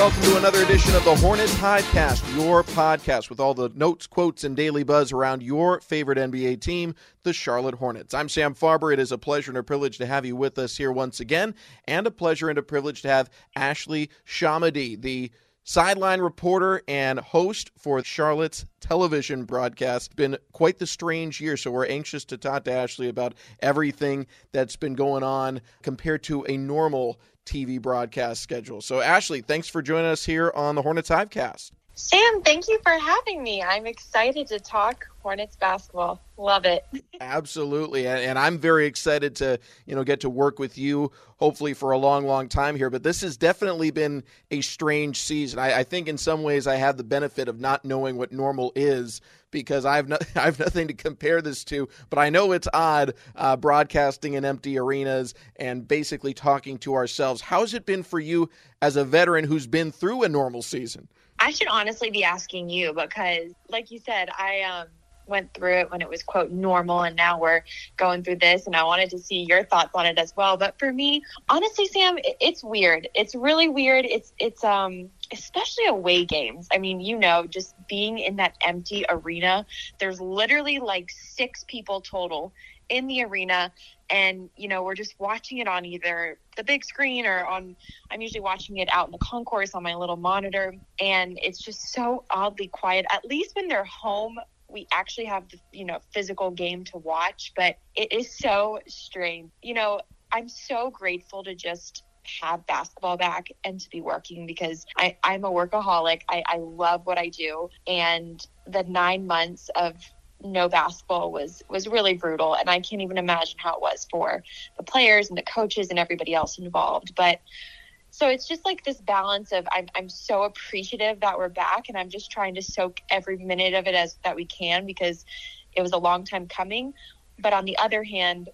Welcome to another edition of the Hornets Podcast, your podcast with all the notes, quotes, and daily buzz around your favorite NBA team, the Charlotte Hornets. I'm Sam Farber. It is a pleasure and a privilege to have you with us here once again, and a pleasure and a privilege to have Ashley ShahAhmadi, the sideline reporter and host for Charlotte's television broadcast. Been quite the strange year, so we're anxious to talk to Ashley about everything that's been going on compared to a normal TV broadcast schedule. So, Ashley, thanks for joining us here on the Hornets Hivecast. Sam, thank you for having me. I'm excited to talk Hornets basketball. Love it. Absolutely. And, I'm very excited to, you know, get to work with you hopefully for a long, long time here. But this has definitely been a strange season. I, I think in some ways I have the benefit of not knowing what normal is because I have no, I have nothing to compare this to. But I know it's odd uh, broadcasting in empty arenas and basically talking to ourselves. How's it been for you as a veteran who's been through a normal season? I should honestly be asking you because, like you said, I um, went through it when it was quote normal, and now we're going through this, and I wanted to see your thoughts on it as well. But for me, honestly, Sam, it's weird. It's really weird. It's it's um especially away games. I mean, you know, just being in that empty arena. There's literally like six people total in the arena and you know we're just watching it on either the big screen or on i'm usually watching it out in the concourse on my little monitor and it's just so oddly quiet at least when they're home we actually have the you know physical game to watch but it is so strange you know i'm so grateful to just have basketball back and to be working because I, I'm a workaholic. I, I love what I do. And the nine months of no basketball was was really brutal and i can't even imagine how it was for the players and the coaches and everybody else involved but so it's just like this balance of I'm, I'm so appreciative that we're back and i'm just trying to soak every minute of it as that we can because it was a long time coming but on the other hand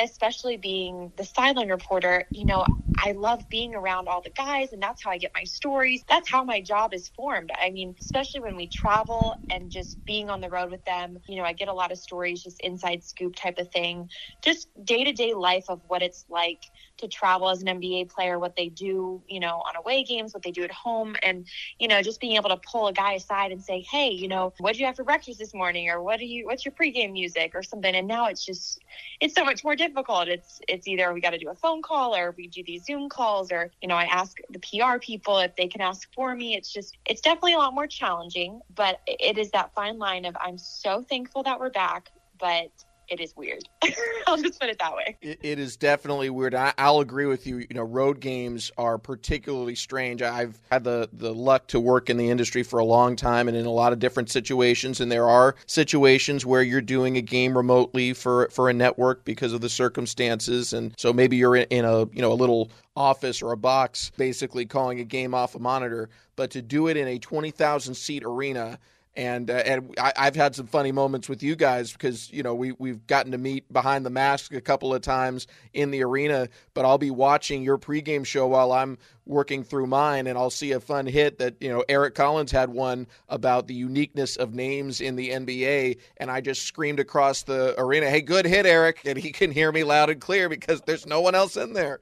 especially being the sideline reporter, you know, I love being around all the guys and that's how I get my stories. That's how my job is formed. I mean, especially when we travel and just being on the road with them, you know, I get a lot of stories, just inside scoop type of thing, just day to day life of what it's like to travel as an NBA player, what they do, you know, on away games, what they do at home, and you know, just being able to pull a guy aside and say, "Hey, you know, what did you have for breakfast this morning?" or "What do you? What's your pregame music?" or something. And now it's just, it's so much more difficult. It's it's either we got to do a phone call or we do these Zoom calls, or you know, I ask the PR people if they can ask for me. It's just, it's definitely a lot more challenging, but it is that fine line of I'm so thankful that we're back, but it is weird. I'll just put it that way. It, it is definitely weird. I, will agree with you. You know, road games are particularly strange. I've had the the luck to work in the industry for a long time and in a lot of different situations. And there are situations where you're doing a game remotely for for a network because of the circumstances. And so maybe you're in, in a you know a little office or a box, basically calling a game off a monitor. But to do it in a twenty thousand seat arena and uh, and I, have had some funny moments with you guys because you know we we've gotten to meet behind the mask a couple of times in the arena. But I'll be watching your pregame show while I'm working through mine, and I'll see a fun hit that you know Eric Collins had one about the uniqueness of names in the NBA, and I just screamed across the arena, "Hey, good hit, Eric!" And he can hear me loud and clear because there's no one else in there.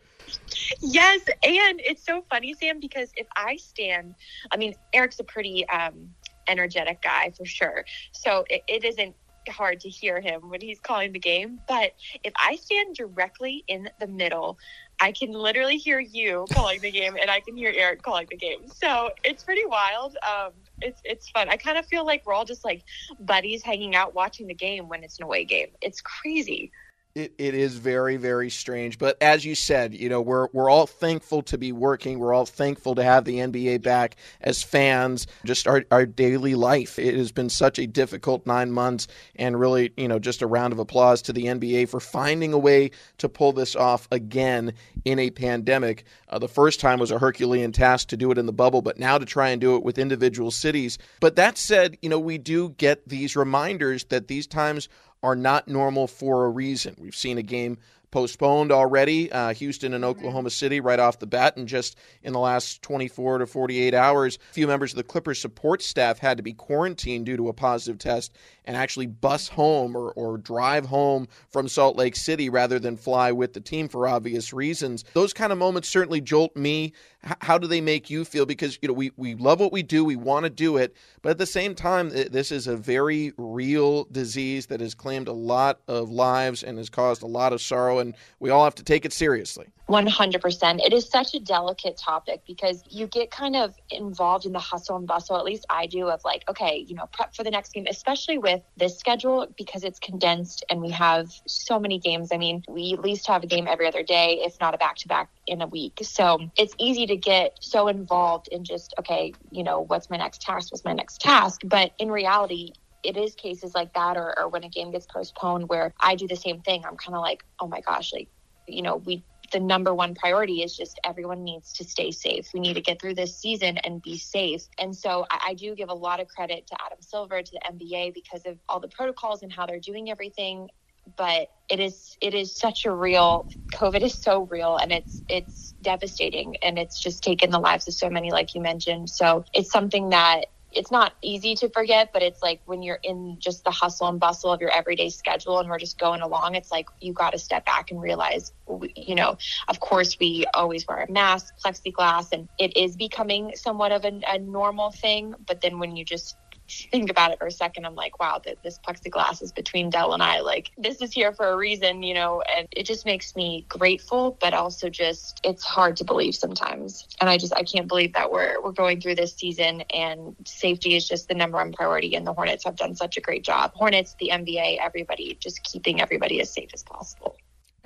Yes, and it's so funny, Sam, because if I stand, I mean, Eric's a pretty um, energetic guy for sure. So it, it isn't hard to hear him when he's calling the game. But if I stand directly in the middle, I can literally hear you calling the game and I can hear Eric calling the game. So it's pretty wild. Um, it's it's fun. I kind of feel like we're all just like buddies hanging out watching the game when it's an away game. It's crazy. It, it is very very strange. But as you said you know we're we're all thankful to be working. We're all thankful to have the NBA back as fans. Just our, our daily life. It has been such a difficult 9 months and really you know just a round of applause to the NBA for finding a way to pull this off again in a pandemic. Uh, the first time was a herculean task to do it in the bubble but now to try and do it with individual cities. But that said you know we do get these reminders that these times are not normal for a reason. We've seen a game postponed already. Uh, Houston and Oklahoma City right off the bat, and just in the last 24 to 48 hours, a few members of the Clippers support staff had to be quarantined due to a positive test and actually bus home or, or drive home from Salt Lake City rather than fly with the team for obvious reasons. Those kind of moments certainly jolt me. How do they make you feel? Because you know we, we love what we do, we want to do it, but at the same time, this is a very real disease that has claimed a lot of lives and has caused a lot of sorrow and we all have to take it seriously. 100%. It is such a delicate topic because you get kind of involved in the hustle and bustle, at least I do, of like, okay, you know, prep for the next game, especially with this schedule because it's condensed and we have so many games. I mean, we at least have a game every other day, if not a back to back in a week. So it's easy to get so involved in just, okay, you know, what's my next task? What's my next task? But in reality, it is cases like that or, or when a game gets postponed where I do the same thing. I'm kind of like, oh my gosh, like, you know, we the number one priority is just everyone needs to stay safe. We need to get through this season and be safe. And so I, I, do give a lot of credit to Adam Silver, to the NBA, because of all the protocols and how they're doing everything. But it is it is such a real COVID is so real and it's it's devastating and it's just taken the lives of so many, like you mentioned. So it's something that it's not easy to forget, but it's like when you're in just the hustle and bustle of your everyday schedule and we're just going along, it's like you got to step back and realize, you know, of course, we always wear a mask, plexiglass, and it is becoming somewhat of a, a normal thing. But then when you just think about it for a second, I'm like, wow, that this plexiglass is between Dell and I. Like, this is here for a reason, you know, and it just makes me grateful, but also just it's hard to believe sometimes. And I just I can't believe that we're we're going through this season and safety is just the number one priority. And the Hornets have done such a great job. Hornets, the NBA, everybody, just keeping everybody as safe as possible.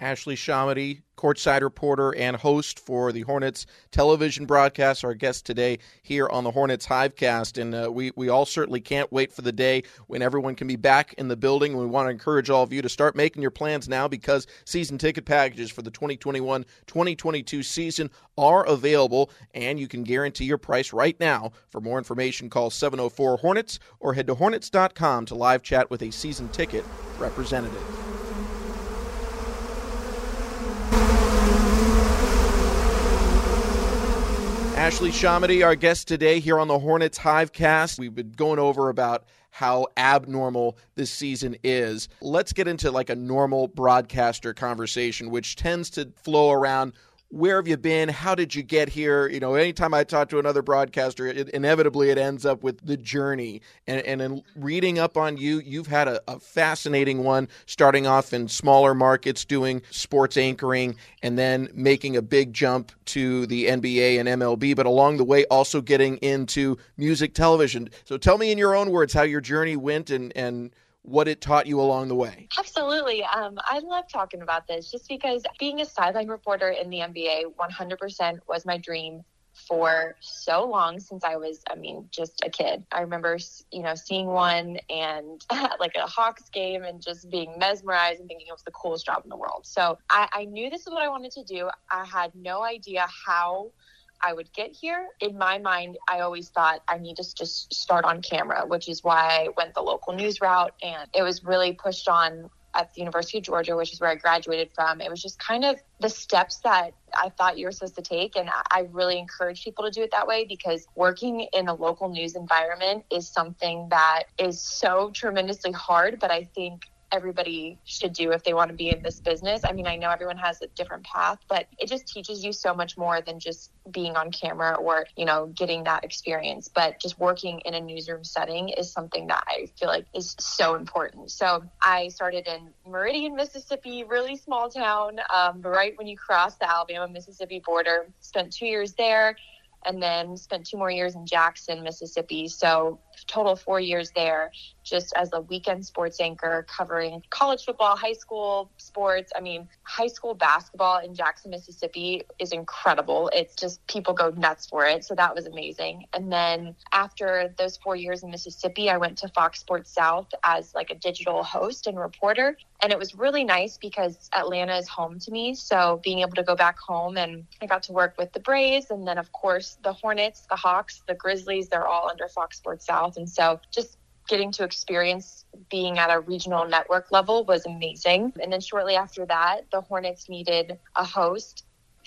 Ashley ShahAhmadi, courtside reporter and host for the Hornets television broadcast, our guest today here on the Hornets Hivecast. And uh, we, we all certainly can't wait for the day when everyone can be back in the building. We want to encourage all of you to start making your plans now because season ticket packages for the 2021 2022 season are available, and you can guarantee your price right now. For more information, call 704 Hornets or head to Hornets.com to live chat with a season ticket representative. Ashley ShahAhmadi, our guest today here on the Hornets Hivecast. We've been going over about how abnormal this season is. Let's get into like a normal broadcaster conversation, which tends to flow around where have you been? How did you get here? You know, anytime I talk to another broadcaster, it, inevitably it ends up with the journey. And, and in reading up on you, you've had a, a, fascinating one, starting off in smaller markets doing sports anchoring and then making a big jump to the NBA and MLB, but along the way also getting into music television. So tell me in your own words how your journey went and, and what it taught you along the way. Absolutely. Um, I love talking about this just because being a sideline reporter in the NBA 100% was my dream for so long since I was, I mean, just a kid. I remember, you know, seeing one and like a Hawks game and just being mesmerized and thinking it was the coolest job in the world. So I, I knew this is what I wanted to do. I had no idea how I would get here. In my mind, I always thought I need to just start on camera, which is why I went the local news route. And it was really pushed on at the University of Georgia, which is where I graduated from. It was just kind of the steps that I thought you were supposed to take. And I really encourage people to do it that way because working in a local news environment is something that is so tremendously hard. But I think everybody should do if they want to be in this business. I mean, I know everyone has a different path, but it just teaches you so much more than just being on camera or, you know, getting that experience. But just working in a newsroom setting is something that I feel like is so important. So I started in Meridian, Mississippi, really small town, um, right when you cross the Alabama Mississippi border. Spent two years there and then spent two more years in Jackson, Mississippi. So total four years there just as a weekend sports anchor covering college football, high school sports. I mean, high school basketball in Jackson, Mississippi is incredible. It's just people go nuts for it. So that was amazing. And then after those four years in Mississippi, I went to Fox Sports South as like a digital host and reporter. And it was really nice because Atlanta is home to me. So being able to go back home and I got to work with the Braves and then, of course, the Hornets, the Hawks, the Grizzlies, they're all under Fox Sports South. And so just getting to experience being at a regional network level was amazing. And then shortly after that, the Hornets needed a host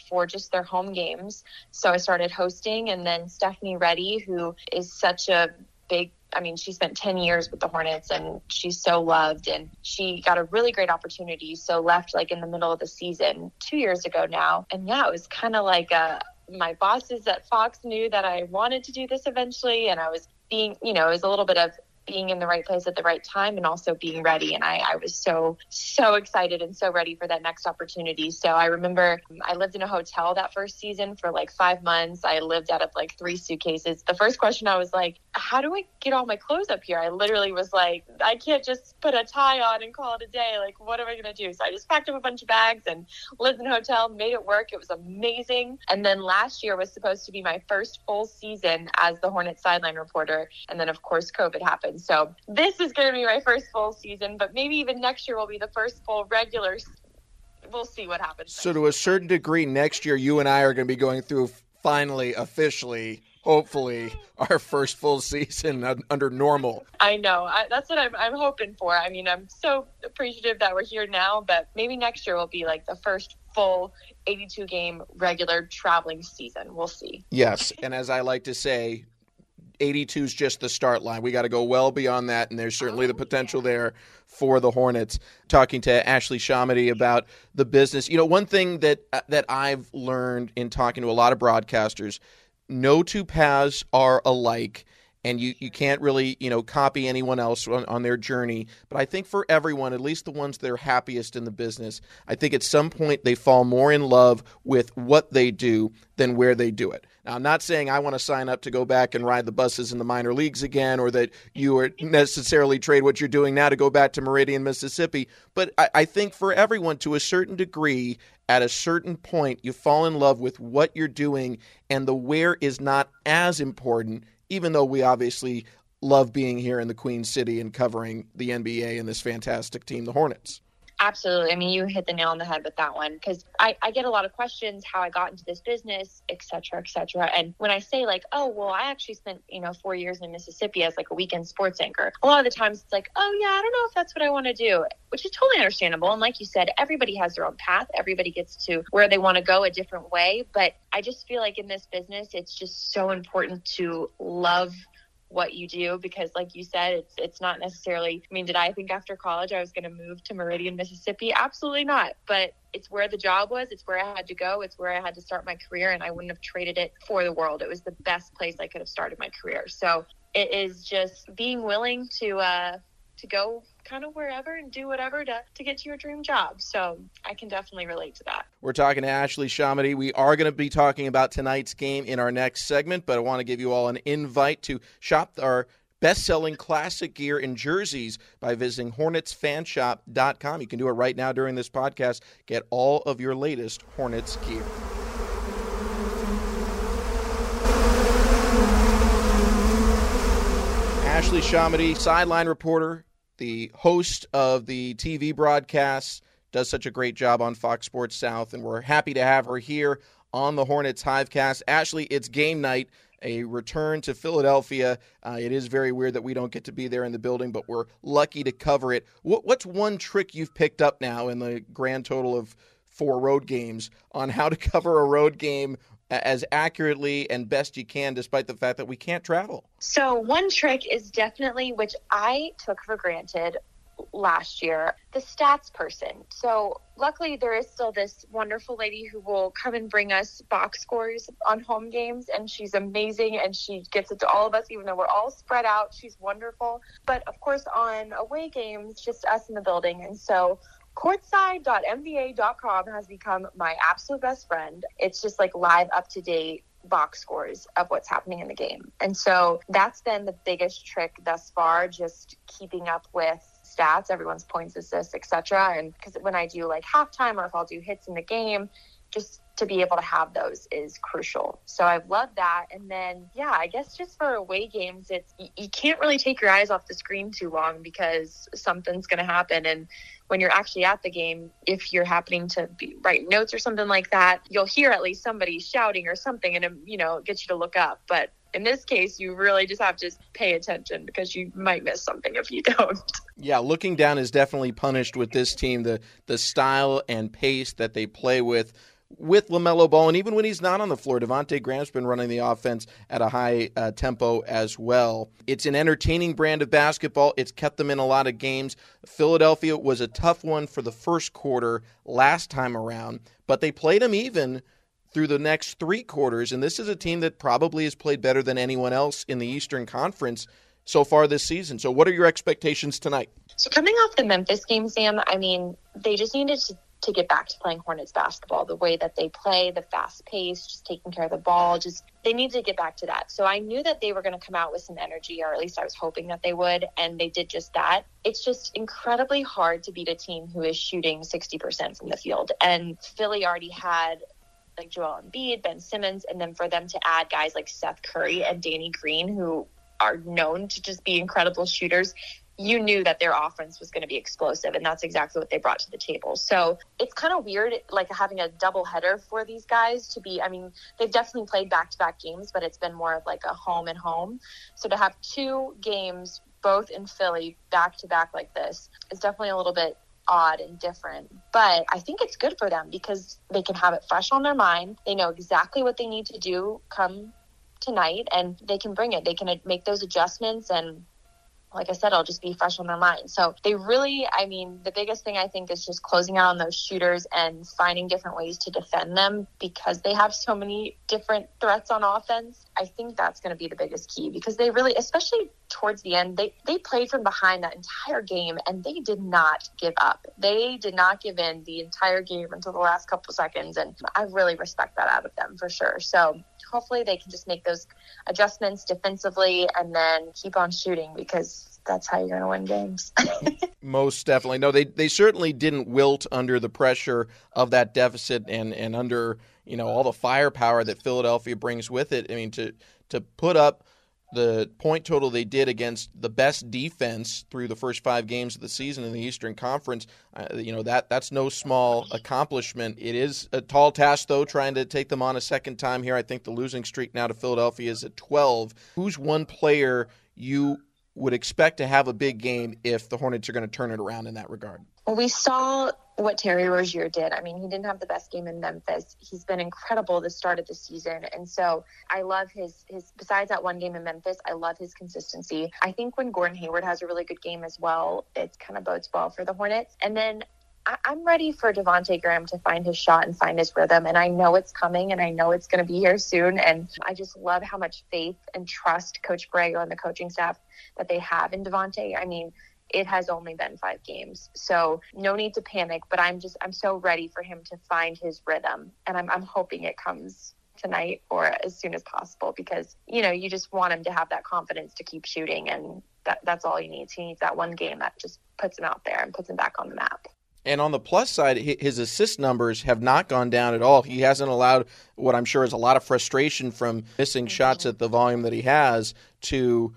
for just their home games. So I started hosting, and then Stephanie Ready, who is such a big I mean, she spent 10 years with the Hornets and she's so loved and she got a really great opportunity. So left like in the middle of the season two years ago now. And yeah, it was kind of like a, my bosses at Fox knew that I wanted to do this eventually. And I was being, you know, it was a little bit of being in the right place at the right time and also being ready. And I, I, was so, so excited and so ready for that next opportunity. So I remember um, I lived in a hotel that first season for like five months. I lived out of like three suitcases. The first question I was like, how do I get all my clothes up here? I literally was like, I can't just put a tie on and call it a day. Like, what am I going to do? So I just packed up a bunch of bags and lived in a hotel, made it work. It was amazing. And then last year was supposed to be my first full season as the Hornet sideline reporter. And then, of course, COVID happened. So this is going to be my first full season, but maybe even next year will be the first full regular. We'll see what happens. So, to a certain degree, next year you and I are going to be going through finally, officially, hopefully, our first full season under normal. I know. I, that's what I'm, I'm hoping for. I mean, I'm so appreciative that we're here now, but maybe next year will be like the first full 82 game regular traveling season. We'll see. Yes. And as I like to say, 82 is just the start line. We got to go well beyond that, and there's certainly the potential there for the Hornets. Talking to Ashley ShahAhmadi about the business, you know, one thing that uh, that I've learned in talking to a lot of broadcasters, no two paths are alike and you, you can't really you know copy anyone else on, on, their journey but i think for everyone at least the ones that are happiest in the business i think at some point they fall more in love with what they do than where they do it now i'm not saying i want to sign up to go back and ride the buses in the minor leagues again or that you are necessarily trade what you're doing now to go back to meridian mississippi but I, I think for everyone to a certain degree at a certain point you fall in love with what you're doing and the where is not as important even though we obviously love being here in the Queen City and covering the NBA and this fantastic team, the Hornets. Absolutely. I mean, you hit the nail on the head with that one because I, I get a lot of questions how I got into this business, et cetera, et cetera. And when I say like, oh, well, I actually spent, you know, four years in Mississippi as like a weekend sports anchor, a lot of the times it's like, oh, yeah, I don't know if that's what I want to do, which is totally understandable. And like you said, everybody has their own path. Everybody gets to where they want to go a different way. But I just feel like in this business, it's just so important to love what you do because like you said it's it's not necessarily I mean did I think after college I was going to move to Meridian Mississippi? Absolutely not but it's where the job was it's where I had to go it's where I had to start my career and I wouldn't have traded it for the world. It was the best place I could have started my career. So it is just being willing to uh to go kind of wherever and do whatever to, to get to your dream job. So I can definitely relate to that. We're talking to Ashley ShahAhmadi. We are going to be talking about tonight's game in our next segment, but I want to give you all an invite to shop our best-selling classic gear and jerseys by visiting hornetsfanshop.com. You can do it right now during this podcast. Get all of your latest Hornets gear. Ashley ShahAhmadi, sideline reporter, the host of the TV broadcasts, does such a great job on Fox Sports South, and we're happy to have her here on the Hornets Hivecast. Ashley, it's game night, a return to Philadelphia. Uh, it is very weird that we don't get to be there in the building, but we're lucky to cover it. What, what's one trick you've picked up now in the grand total of four road games on how to cover a road game as accurately and best you can, despite the fact that we can't travel? So, one trick is definitely, which I took for granted last year, the stats person. So, luckily, there is still this wonderful lady who will come and bring us box scores on home games, and she's amazing and she gets it to all of us, even though we're all spread out. She's wonderful. But of course, on away games, just us in the building. And so, courtside.nba.com has become my absolute best friend. It's just like live up to date box scores of what's happening in the game. And so that's been the biggest trick thus far, just keeping up with stats, everyone's points, assists, etc. And because when I do like halftime or if I'll do hits in the game, just to be able to have those is crucial. So I've loved that. And then, yeah, I guess just for away games, it's you can't really take your eyes off the screen too long because something's going to happen. And when you're actually at the game, if you're happening to be write notes or something like that, you'll hear at least somebody shouting or something, and you know, it gets you to look up. But in this case, you really just have to pay attention because you might miss something if you don't. Yeah, looking down is definitely punished with this team. The the style and pace that they play with with LaMelo Ball, and even when he's not on the floor, Devonte Graham's been running the offense at a high uh, tempo as well. It's an entertaining brand of basketball. It's kept them in a lot of games. Philadelphia was a tough one for the first quarter last time around, but they played them even through the next three quarters, and this is a team that probably has played better than anyone else in the Eastern Conference so far this season. So, what are your expectations tonight? So, coming off the Memphis game, Sam, I mean, they just needed to to get back to playing Hornets basketball, the way that they play, the fast pace, just taking care of the ball, just they need to get back to that. So I knew that they were going to come out with some energy, or at least I was hoping that they would, and they did just that. It's just incredibly hard to beat a team who is shooting 60% from the field. And Philly already had like Joel Embiid, Ben Simmons, and then for them to add guys like Seth Curry and Danny Green, who are known to just be incredible shooters, you knew that their offense was going to be explosive and that's exactly what they brought to the table. So it's kind of weird like having a double header for these guys to be i mean they've definitely played back-to-back games but it's been more of like a home and home. So to have two games both in philly back-to-back like this is definitely a little bit odd and different. But i think it's good for them because they can have it fresh on their mind. They know exactly what they need to do come tonight and they can bring it. They can make those adjustments and like I said, it'll just be fresh on their mind. So they really, I mean, the biggest thing I think is just closing out on those shooters and finding different ways to defend them because they have so many different threats on offense. I think that's going to be the biggest key because they really, especially towards the end, they, they played from behind that entire game and they did not give up. They did not give in the entire game until the last couple seconds. And I really respect that out of them for sure. So hopefully they can just make those adjustments defensively and then keep on shooting because that's how you're going to win games. Most definitely. No, they they certainly didn't wilt under the pressure of that deficit and and under, you know, all the firepower that Philadelphia brings with it. I mean to to put up the point total they did against the best defense through the first five games of the season in the Eastern Conference, uh, you know that that's no small accomplishment. It is a tall task, though, trying to take them on a second time here. I think the losing streak now to Philadelphia is at 12. Who's one player you would expect to have a big game if the Hornets are going to turn it around in that regard? Well, we saw what Terry Rozier did. I mean, he didn't have the best game in Memphis. He's been incredible the start of the season. And so I love his his besides that one game in Memphis, I love his consistency. I think when Gordon Hayward has a really good game as well, it kind of bodes well for the Hornets. And then I, am ready for Devonte Graham to find his shot and find his rhythm. And I know it's coming and I know it's going to be here soon. And I just love how much faith and trust Coach Borrego and the coaching staff that they have in Devonte. I mean, it has only been five games. So no need to panic, but I'm just I'm so ready for him to find his rhythm and I'm I'm hoping it comes tonight or as soon as possible because, you know, you just want him to have that confidence to keep shooting. And that, that's all he needs. He needs that one game that just puts him out there and puts him back on the map. And on the plus side, his assist numbers have not gone down at all. He hasn't allowed what I'm sure is a lot of frustration from missing mm-hmm. shots at the volume that he has to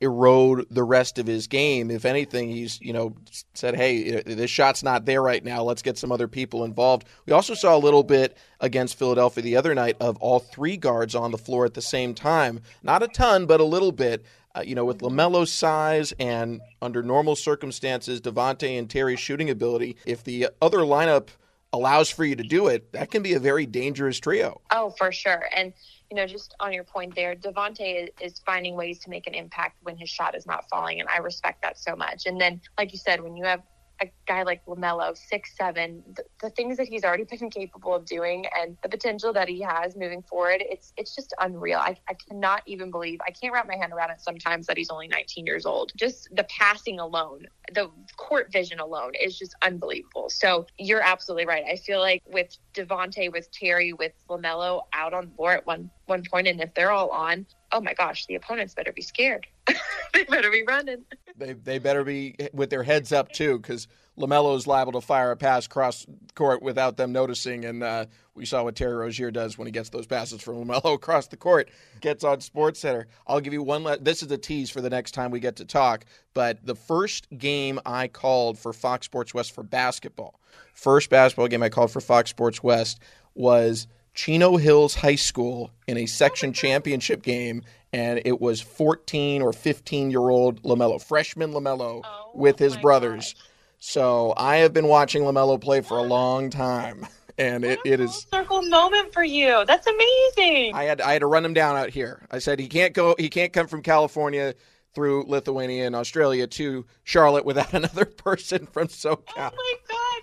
erode the rest of his game. If anything, he's you know said, "Hey, this shot's not there right now. Let's get some other people involved." We also saw a little bit against Philadelphia the other night of all three guards on the floor at the same time. Not a ton, but a little bit. Uh, you know, with LaMelo's size and under normal circumstances, Devonte and Terry's shooting ability, if the other lineup allows for you to do it, that can be a very dangerous trio. Oh, for sure. And you know, just on your point there, Devonte is, is, finding ways to make an impact when his shot is not falling, and I respect that so much. And then, like you said, when you have a guy like LaMelo, six seven, the, the, things that he's already been capable of doing and the potential that he has moving forward, it's it's just unreal. I, I cannot even believe I can't wrap my hand around it sometimes that he's only 19 years old. Just the passing alone, the court vision alone is just unbelievable. So you're absolutely right. I feel like with Devonte, with Terry, with LaMelo out on the board at one one point, and if they're all on, oh my gosh, the opponents better be scared. they better be running. They they better be with their heads up too, because LaMelo is liable to fire a pass cross court without them noticing, and uh, we saw what Terry Rozier does when he gets those passes from LaMelo across the court. Gets on Sports Center. I'll give you one. Le- this is a tease for the next time we get to talk. But the first game I called for Fox Sports West for basketball, first basketball game I called for Fox Sports West was Chino Hills High School in a section championship game, and it was 14 or 15 year old LaMelo, freshman LaMelo, oh, with his brothers. Gosh. So I have been watching LaMelo play for a long time. And it, it is circle moment for you. That's amazing. I had I had to run him down out here. I said he can't go. He can't come from California through Lithuania and Australia to Charlotte without another person from SoCal. Oh my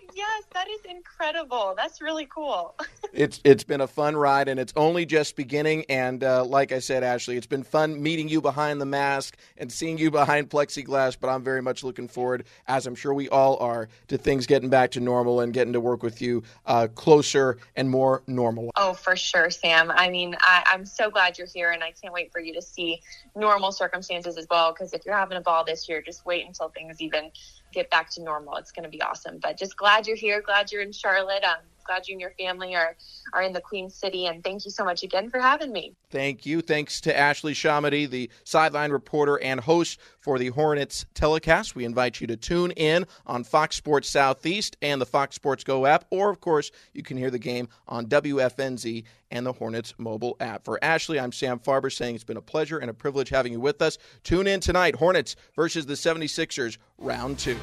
god, yes, that is incredible. That's really cool. it's it's been a fun ride and it's only just beginning and uh, like I said Ashley, it's been fun meeting you behind the mask and seeing you behind plexiglass, but I'm very much looking forward as I'm sure we all are to things getting back to normal and getting to work with you uh, closer and more normal. Oh, for sure, Sam. I mean, I, I'm so glad you're here and I can't wait for you to see normal circumstances as well well because if you're having a ball this year, just wait until things even get back to normal. It's going to be awesome. But just glad you're here. Glad you're in Charlotte. Um, glad you and your family are are in the Queen City. And thank you so much again for having me. Thank you. Thanks to Ashley ShahAhmadi, the sideline reporter and host for the Hornets telecast. We invite you to tune in on Fox Sports Southeast and the Fox Sports Go app, or of course, you can hear the game on WFNZ and the Hornets mobile app. For Ashley, I'm Sam Farber saying it's been a pleasure and a privilege having you with us. Tune in tonight, Hornets versus the 76ers, round two.